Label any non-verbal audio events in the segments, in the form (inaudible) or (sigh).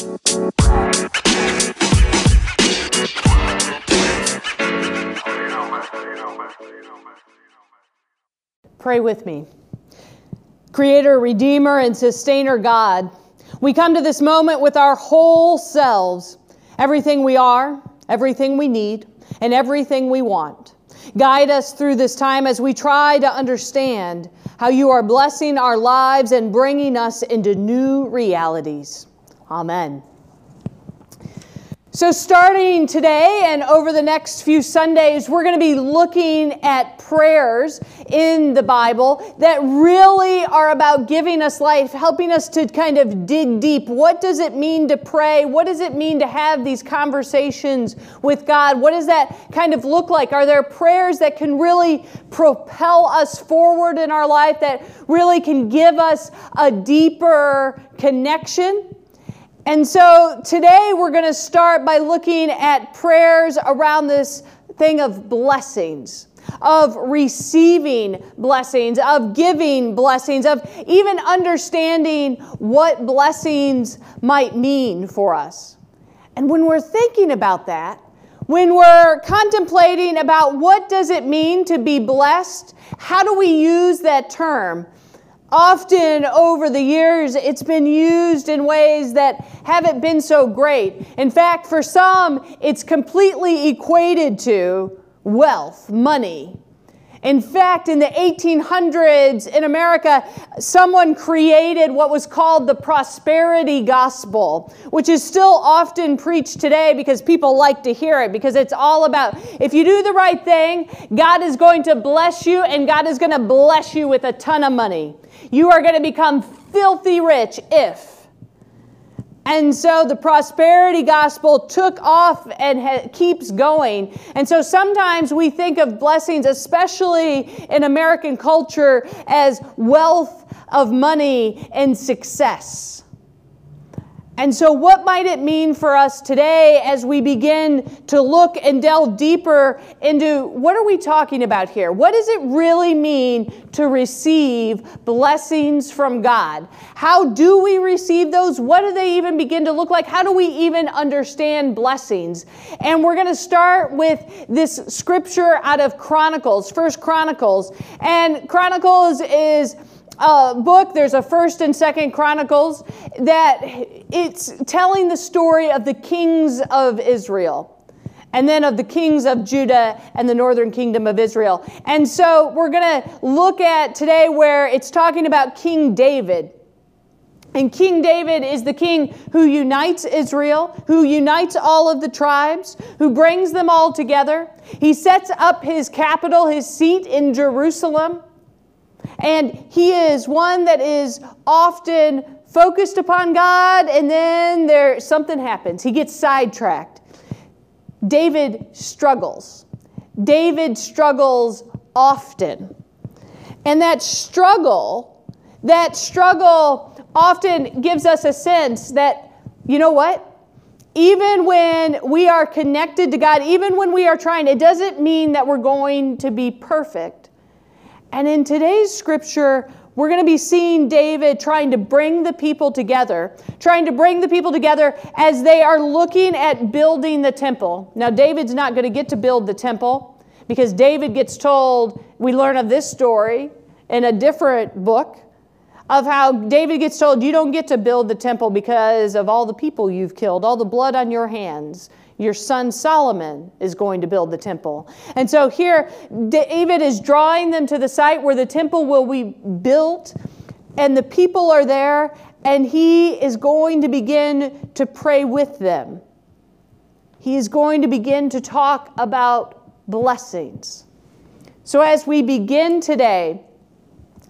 Pray with me. Creator, Redeemer, and Sustainer God, we come to this moment with our whole selves, everything we are, everything we need, and everything we want. Guide us through this time as we try to understand how you are blessing our lives and bringing us into new realities. Amen. So, starting today and over the next few Sundays, we're going to be looking at prayers in the Bible that really are about giving us life, helping us to kind of dig deep. What does it mean to pray? What does it mean to have these conversations with God? What does that kind of look like? Are there prayers that can really propel us forward in our life, that really can give us a deeper connection? And so today we're going to start by looking at prayers around this thing of blessings, of receiving blessings, of giving blessings, of even understanding what blessings might mean for us. And when we're thinking about that, when we're contemplating about what does it mean to be blessed, how do we use that term? Often over the years, it's been used in ways that haven't been so great. In fact, for some, it's completely equated to wealth, money. In fact, in the 1800s in America, someone created what was called the prosperity gospel, which is still often preached today because people like to hear it because it's all about if you do the right thing, God is going to bless you and God is going to bless you with a ton of money. You are going to become filthy rich if. And so the prosperity gospel took off and ha- keeps going. And so sometimes we think of blessings, especially in American culture, as wealth of money and success. And so, what might it mean for us today as we begin to look and delve deeper into what are we talking about here? What does it really mean to receive blessings from God? How do we receive those? What do they even begin to look like? How do we even understand blessings? And we're going to start with this scripture out of Chronicles, First Chronicles. And Chronicles is uh, book, there's a first and second Chronicles, that it's telling the story of the kings of Israel and then of the kings of Judah and the northern kingdom of Israel. And so we're going to look at today where it's talking about King David. And King David is the king who unites Israel, who unites all of the tribes, who brings them all together. He sets up his capital, his seat in Jerusalem. And he is one that is often focused upon God, and then there something happens. He gets sidetracked. David struggles. David struggles often. And that struggle, that struggle often gives us a sense that, you know what? Even when we are connected to God, even when we are trying, it doesn't mean that we're going to be perfect. And in today's scripture, we're going to be seeing David trying to bring the people together, trying to bring the people together as they are looking at building the temple. Now, David's not going to get to build the temple because David gets told, we learn of this story in a different book of how David gets told, you don't get to build the temple because of all the people you've killed, all the blood on your hands. Your son Solomon is going to build the temple. And so here, David is drawing them to the site where the temple will be built, and the people are there, and he is going to begin to pray with them. He is going to begin to talk about blessings. So as we begin today,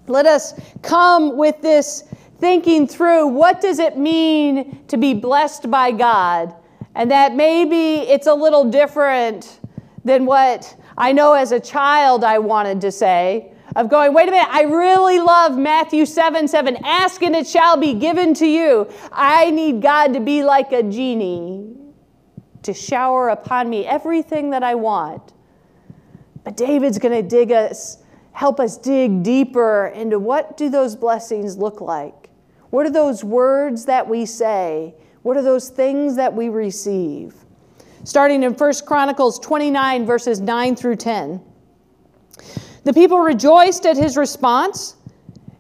let us come with this thinking through what does it mean to be blessed by God? And that maybe it's a little different than what I know as a child I wanted to say. Of going, wait a minute, I really love Matthew 7 7. Ask and it shall be given to you. I need God to be like a genie to shower upon me everything that I want. But David's going to dig us, help us dig deeper into what do those blessings look like? What are those words that we say What are those things that we receive? Starting in 1 Chronicles 29, verses 9 through 10. The people rejoiced at his response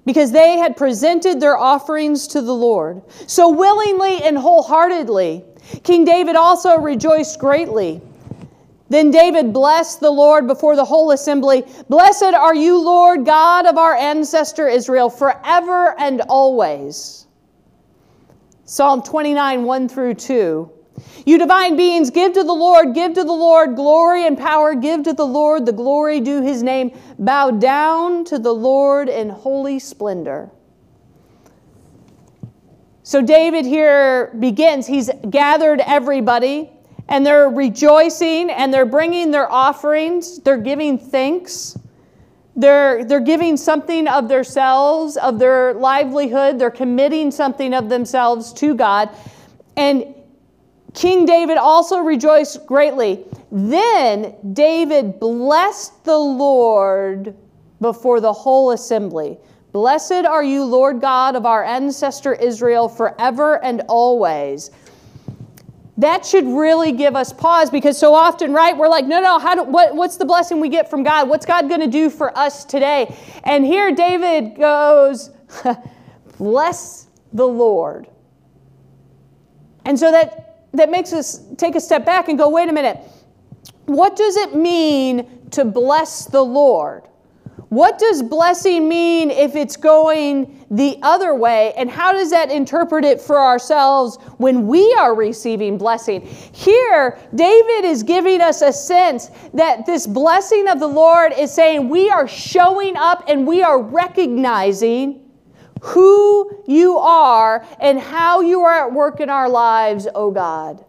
because they had presented their offerings to the Lord. So willingly and wholeheartedly, King David also rejoiced greatly. Then David blessed the Lord before the whole assembly. Blessed are you, Lord, God of our ancestor Israel, forever and always. Psalm 29, 1 through 2. You divine beings, give to the Lord, give to the Lord glory and power, give to the Lord the glory due his name. Bow down to the Lord in holy splendor. So David here begins. He's gathered everybody, and they're rejoicing and they're bringing their offerings, they're giving thanks. They're, they're giving something of themselves, of their livelihood. They're committing something of themselves to God. And King David also rejoiced greatly. Then David blessed the Lord before the whole assembly. Blessed are you, Lord God of our ancestor Israel, forever and always. That should really give us pause because so often, right, we're like, no, no, how do, what, what's the blessing we get from God? What's God going to do for us today? And here David goes, (laughs) bless the Lord. And so that that makes us take a step back and go, wait a minute, what does it mean to bless the Lord? What does blessing mean if it's going the other way? And how does that interpret it for ourselves when we are receiving blessing? Here, David is giving us a sense that this blessing of the Lord is saying we are showing up and we are recognizing who you are and how you are at work in our lives, oh God.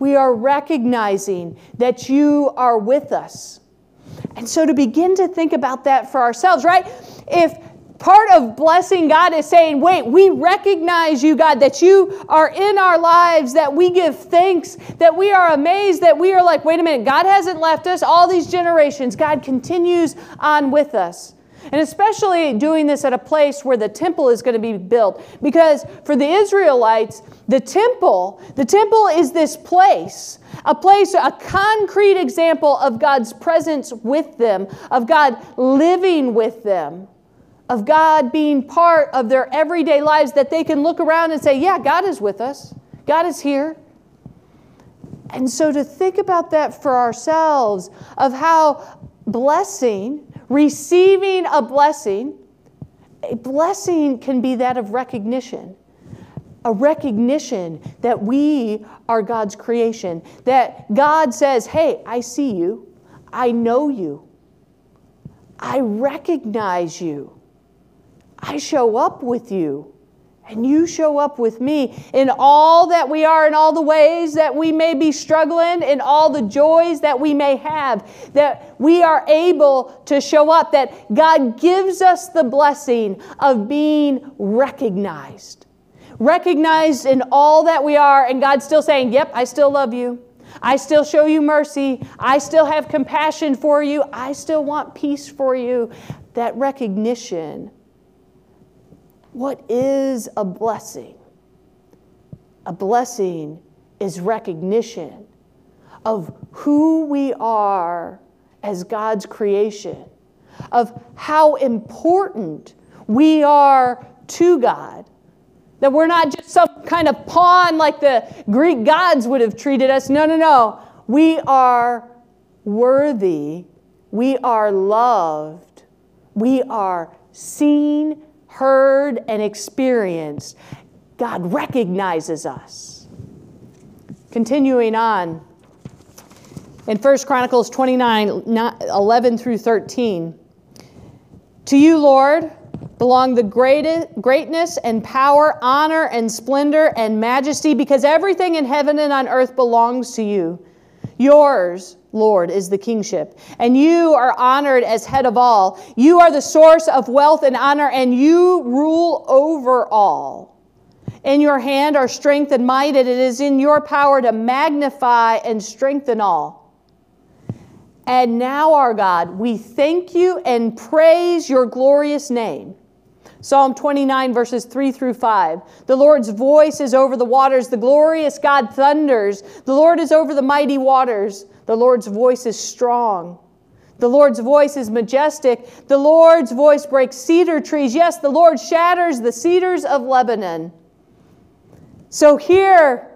We are recognizing that you are with us. And so to begin to think about that for ourselves, right? If part of blessing God is saying, wait, we recognize you, God, that you are in our lives, that we give thanks, that we are amazed, that we are like, wait a minute, God hasn't left us all these generations. God continues on with us. And especially doing this at a place where the temple is going to be built. Because for the Israelites, the temple, the temple is this place, a place, a concrete example of God's presence with them, of God living with them, of God being part of their everyday lives that they can look around and say, yeah, God is with us. God is here. And so to think about that for ourselves, of how blessing Receiving a blessing, a blessing can be that of recognition. A recognition that we are God's creation, that God says, Hey, I see you, I know you, I recognize you, I show up with you and you show up with me in all that we are, in all the ways that we may be struggling, in all the joys that we may have, that we are able to show up, that God gives us the blessing of being recognized. Recognized in all that we are, and God's still saying, Yep, I still love you. I still show you mercy. I still have compassion for you. I still want peace for you. That recognition what is a blessing? A blessing is recognition of who we are as God's creation, of how important we are to God. That we're not just some kind of pawn like the Greek gods would have treated us. No, no, no. We are worthy. We are loved. We are seen heard, and experienced, God recognizes us. Continuing on, in 1 Chronicles 29 11 through 13. To you, Lord, belong the greatest, greatness and power, honor and splendor and majesty, because everything in heaven and on earth belongs to you. Yours Lord, is the kingship. And you are honored as head of all. You are the source of wealth and honor, and you rule over all. In your hand are strength and might, and it is in your power to magnify and strengthen all. And now, our God, we thank you and praise your glorious name. Psalm 29, verses 3 through 5. The Lord's voice is over the waters. The glorious God thunders. The Lord is over the mighty waters. The Lord's voice is strong. The Lord's voice is majestic. The Lord's voice breaks cedar trees. Yes, the Lord shatters the cedars of Lebanon. So here,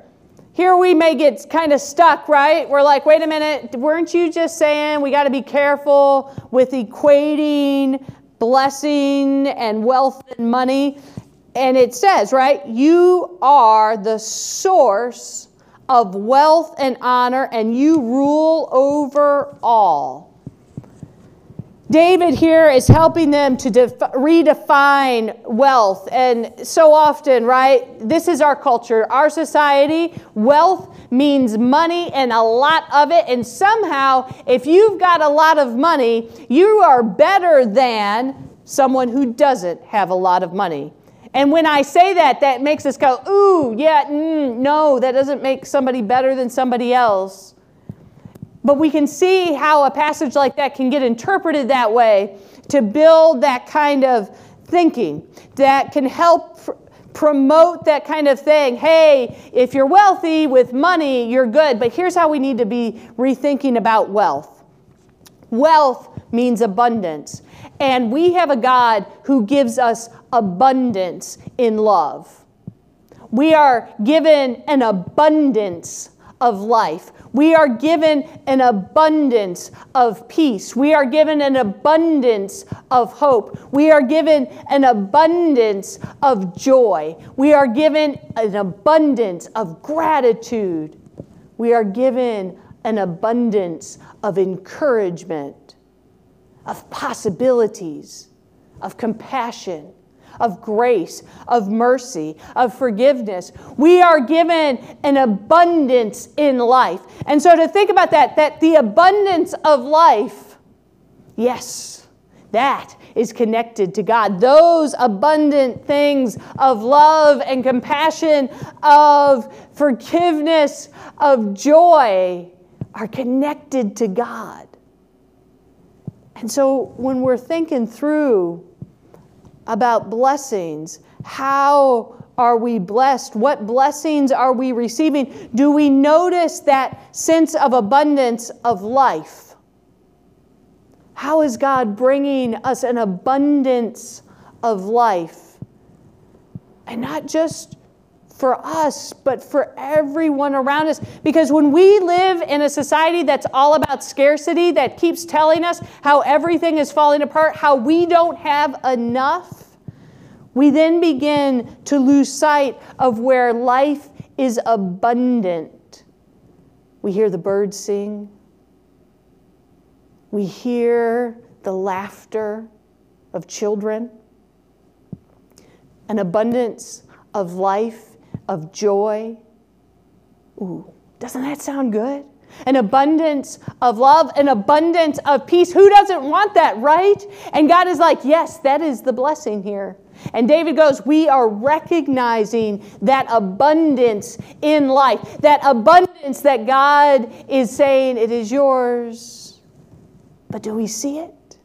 here we may get kind of stuck, right? We're like, wait a minute, weren't you just saying we got to be careful with equating blessing and wealth and money. And it says, right, you are the source of wealth and honor, and you rule over all. David here is helping them to def- redefine wealth. And so often, right, this is our culture, our society. Wealth means money and a lot of it. And somehow, if you've got a lot of money, you are better than someone who doesn't have a lot of money. And when I say that, that makes us go, ooh, yeah, mm, no, that doesn't make somebody better than somebody else. But we can see how a passage like that can get interpreted that way to build that kind of thinking that can help pr- promote that kind of thing. Hey, if you're wealthy with money, you're good. But here's how we need to be rethinking about wealth wealth means abundance. And we have a God who gives us abundance in love. We are given an abundance of life. We are given an abundance of peace. We are given an abundance of hope. We are given an abundance of joy. We are given an abundance of gratitude. We are given an abundance of encouragement, of possibilities, of compassion of grace, of mercy, of forgiveness. We are given an abundance in life. And so to think about that, that the abundance of life, yes, that is connected to God. Those abundant things of love and compassion, of forgiveness, of joy are connected to God. And so when we're thinking through about blessings. How are we blessed? What blessings are we receiving? Do we notice that sense of abundance of life? How is God bringing us an abundance of life? And not just for us, but for everyone around us. Because when we live in a society that's all about scarcity, that keeps telling us how everything is falling apart, how we don't have enough, we then begin to lose sight of where life is abundant. We hear the birds sing. We hear the laughter of children, an abundance of life of joy. Ooh, doesn't that sound good? An abundance of love, an abundance of peace. Who doesn't want that, right? And God is like, yes, that is the blessing here. And David goes, We are recognizing that abundance in life, that abundance that God is saying, It is yours. But do we see it?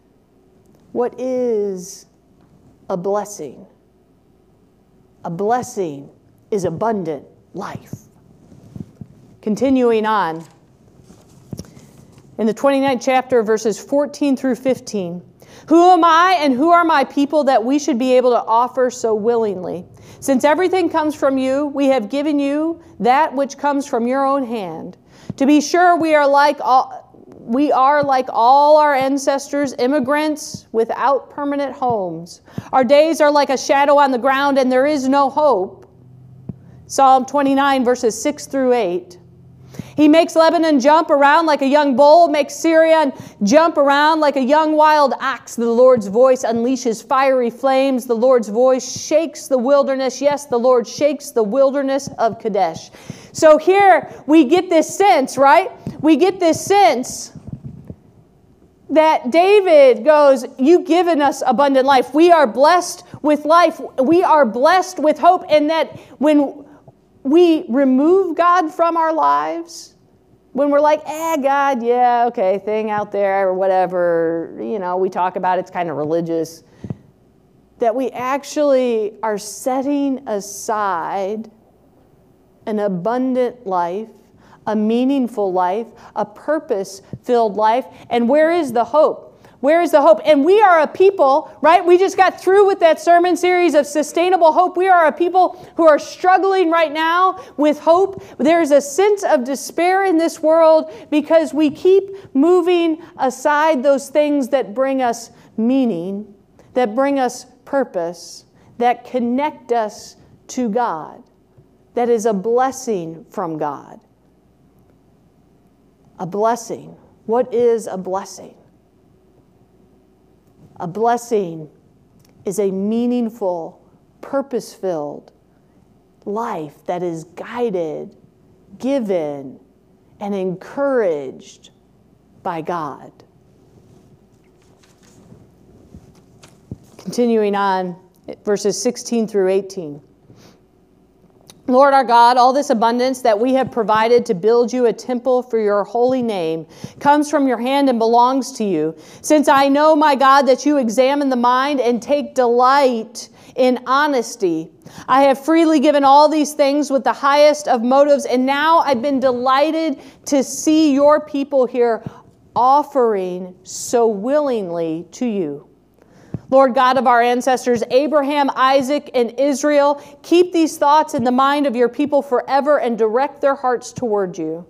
What is a blessing? A blessing is abundant life. Continuing on, in the 29th chapter, verses 14 through 15. Who am I and who are my people that we should be able to offer so willingly? Since everything comes from you, we have given you that which comes from your own hand. To be sure, we are like all, we are like all our ancestors, immigrants without permanent homes. Our days are like a shadow on the ground, and there is no hope. Psalm 29, verses 6 through 8. He makes Lebanon jump around like a young bull, makes Syria jump around like a young wild ox. The Lord's voice unleashes fiery flames. The Lord's voice shakes the wilderness. Yes, the Lord shakes the wilderness of Kadesh. So here we get this sense, right? We get this sense that David goes, You've given us abundant life. We are blessed with life. We are blessed with hope. And that when we remove God from our lives, when we're like, eh, God, yeah, okay, thing out there or whatever, you know, we talk about it's kind of religious. that we actually are setting aside an abundant life, a meaningful life, a purpose filled life. And where is the hope? Where is the hope? And we are a people, right? We just got through with that sermon series of sustainable hope. We are a people who are struggling right now with hope. There's a sense of despair in this world because we keep moving aside those things that bring us meaning, that bring us purpose, that connect us to God, that is a blessing from God. A blessing. What is a blessing? A blessing is a meaningful, purpose filled life that is guided, given, and encouraged by God. Continuing on, verses 16 through 18. Lord our God, all this abundance that we have provided to build you a temple for your holy name comes from your hand and belongs to you. Since I know, my God, that you examine the mind and take delight in honesty. I have freely given all these things with the highest of motives, and now I've been delighted to see your people here offering so willingly to you. Lord God of our ancestors, Abraham, Isaac, and Israel, keep these thoughts in the mind of your people forever and direct their hearts toward you.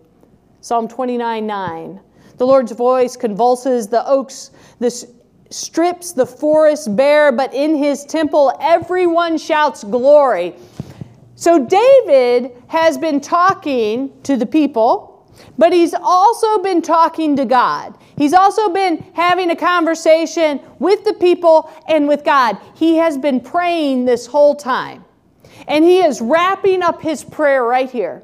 Psalm 29 9. The Lord's voice convulses the oaks, the strips the forest bare, but in his temple everyone shouts glory. So David has been talking to the people but he's also been talking to God. He's also been having a conversation with the people and with God. He has been praying this whole time. And he is wrapping up his prayer right here.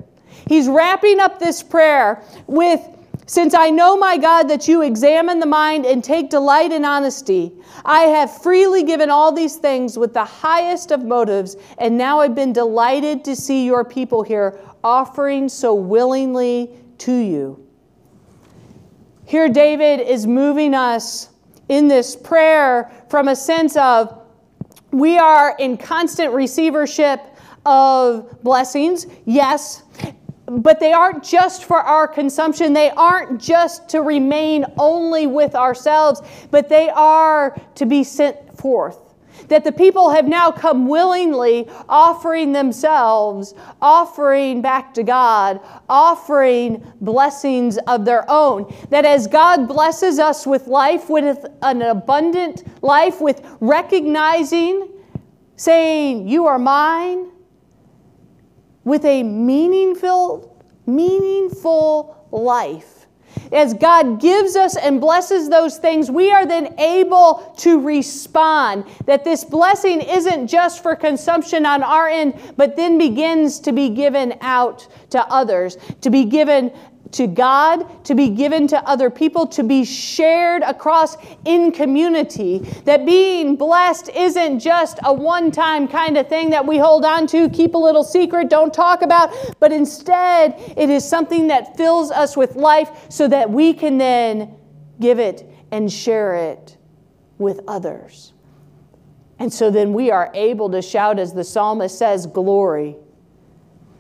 He's wrapping up this prayer with since I know, my God, that you examine the mind and take delight in honesty, I have freely given all these things with the highest of motives, and now I've been delighted to see your people here offering so willingly to you. Here, David is moving us in this prayer from a sense of we are in constant receivership of blessings, yes, but they aren't just for our consumption. They aren't just to remain only with ourselves, but they are to be sent forth that the people have now come willingly offering themselves, offering back to God, offering blessings of their own. That as God blesses us with life, with an abundant life, with recognizing, saying, You are mine, with a meaningful, meaningful life as God gives us and blesses those things, we are then able to respond. That this blessing isn't just for consumption on our end, but then begins to be given out to others, to be given to God, to be given to other people, to be shared across in community. That being blessed isn't just a one time kind of thing that we hold on to, keep a little secret, don't talk about, but instead it is something that fills us with life so that we can then give it and share it with others. And so then we are able to shout, as the psalmist says, glory.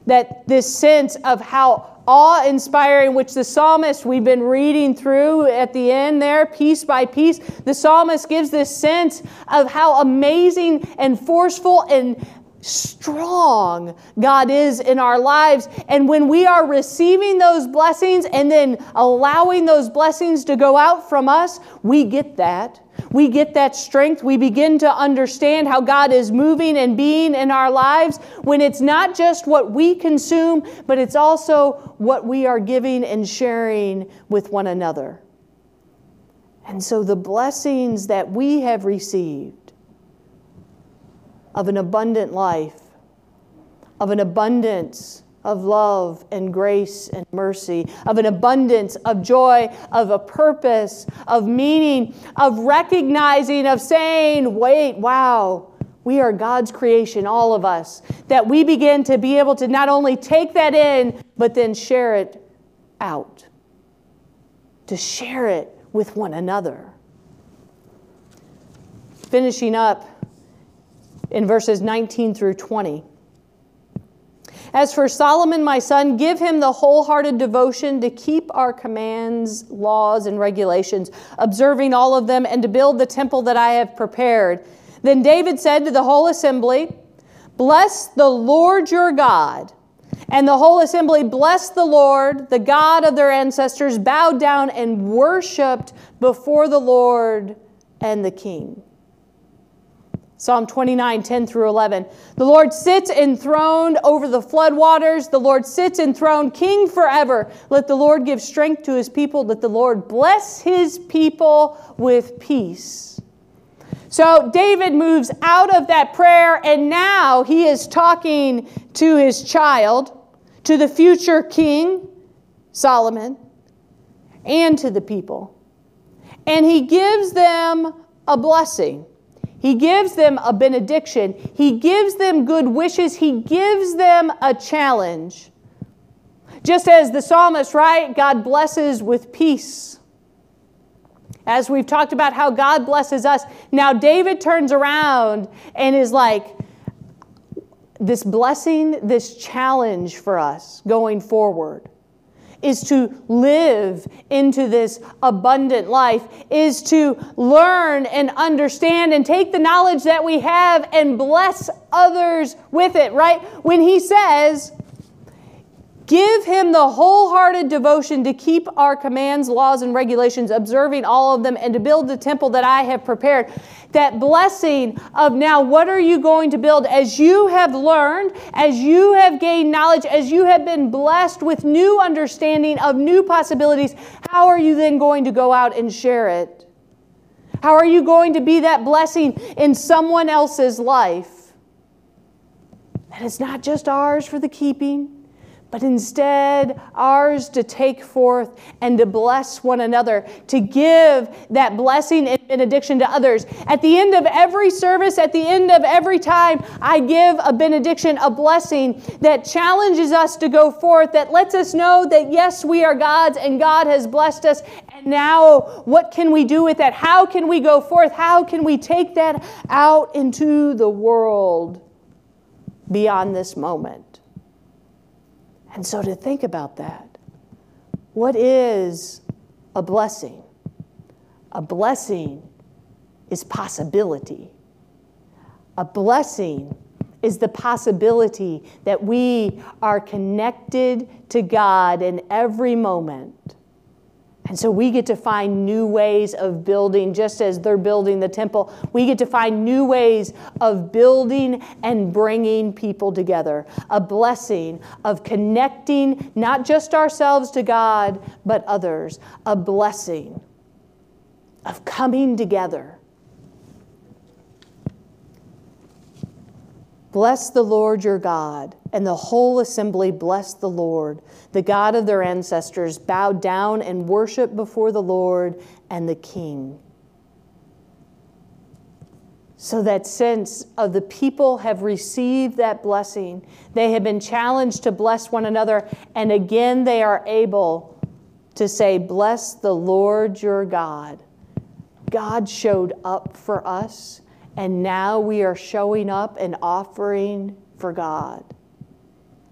That this sense of how awe inspiring, which the psalmist, we've been reading through at the end there, piece by piece. The psalmist gives this sense of how amazing and forceful and strong God is in our lives. And when we are receiving those blessings and then allowing those blessings to go out from us, we get that we get that strength. We begin to understand how God is moving and being in our lives when it's not just what we consume, but it's also what we are giving and sharing with one another. And so the blessings that we have received of an abundant life, of an abundance of love and grace and mercy, of an abundance of joy, of a purpose, of meaning, of recognizing, of saying, wait, wow, we are God's creation, all of us. That we begin to be able to not only take that in, but then share it out, to share it with one another. Finishing up in verses 19 through 20. As for Solomon, my son, give him the wholehearted devotion to keep our commands, laws, and regulations, observing all of them, and to build the temple that I have prepared. Then David said to the whole assembly, Bless the Lord your God. And the whole assembly blessed the Lord, the God of their ancestors, bowed down and worshiped before the Lord and the king. Psalm 29, 10 through 11. The Lord sits enthroned over the floodwaters. The Lord sits enthroned, king forever. Let the Lord give strength to his people. Let the Lord bless his people with peace. So David moves out of that prayer, and now he is talking to his child, to the future king, Solomon, and to the people. And he gives them a blessing. He gives them a benediction. He gives them good wishes. He gives them a challenge. Just as the psalmist, right? God blesses with peace. As we've talked about how God blesses us, now David turns around and is like, this blessing, this challenge for us going forward is to live into this abundant life, is to learn and understand and take the knowledge that we have and bless others with it, right? When he says, Give him the wholehearted devotion to keep our commands, laws, and regulations, observing all of them, and to build the temple that I have prepared. That blessing of now, what are you going to build as you have learned, as you have gained knowledge, as you have been blessed with new understanding of new possibilities? How are you then going to go out and share it? How are you going to be that blessing in someone else's life? That is not just ours for the keeping but instead ours to take forth and to bless one another, to give that blessing and benediction to others. At the end of every service, at the end of every time, I give a benediction, a blessing that challenges us to go forth, that lets us know that yes, we are God's and God has blessed us. And now, what can we do with that? How can we go forth? How can we take that out into the world beyond this moment? And so to think about that, what is a blessing? A blessing is possibility. A blessing is the possibility that we are connected to God in every moment and so we get to find new ways of building, just as they're building the temple. We get to find new ways of building and bringing people together. A blessing of connecting not just ourselves to God, but others. A blessing of coming together Bless the Lord your God. And the whole assembly blessed the Lord. The God of their ancestors bowed down and worshiped before the Lord and the king. So that sense of the people have received that blessing, they have been challenged to bless one another, and again they are able to say, Bless the Lord your God. God showed up for us and now we are showing up and offering for God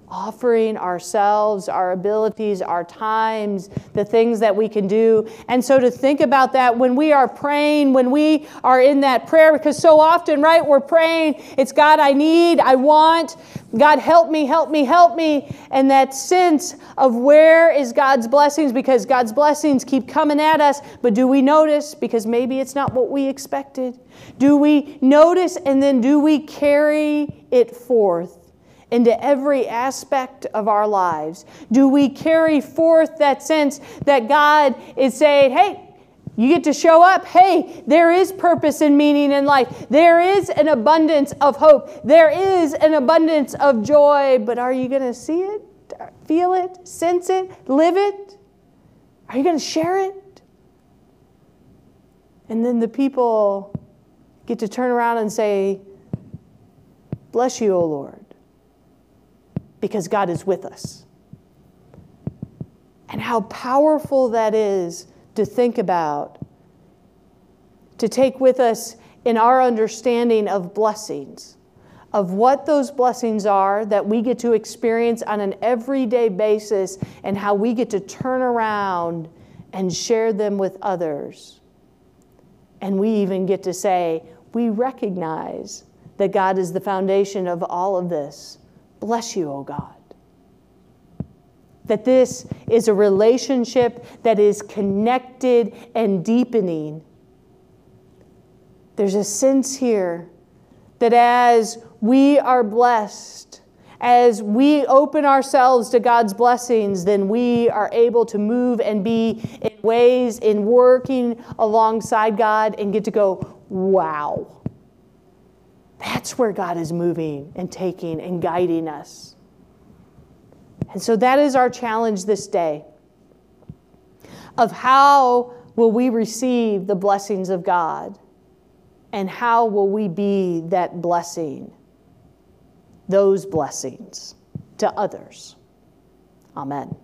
offering ourselves, our abilities, our times, the things that we can do. And so to think about that when we are praying, when we are in that prayer, because so often, right, we're praying, it's God, I need, I want, God, help me, help me, help me. And that sense of where is God's blessings, because God's blessings keep coming at us, but do we notice? Because maybe it's not what we expected. Do we notice and then do we carry it forth? Into every aspect of our lives? Do we carry forth that sense that God is saying, hey, you get to show up. Hey, there is purpose and meaning in life. There is an abundance of hope. There is an abundance of joy. But are you going to see it, feel it, sense it, live it? Are you going to share it? And then the people get to turn around and say, Bless you, O Lord because God is with us. And how powerful that is to think about, to take with us in our understanding of blessings. of what those blessings are that we get to experience on an everyday basis and how we get to turn around and share them with others. And we even get to say, we recognize that God is the foundation of all of this. Bless you, O oh God. That this is a relationship that is connected and deepening. There's a sense here that as we are blessed, as we open ourselves to God's blessings, then we are able to move and be in ways in working alongside God and get to go, wow. That's where God is moving and taking and guiding us. And so that is our challenge this day of how will we receive the blessings of God and how will we be that blessing, those blessings to others. Amen.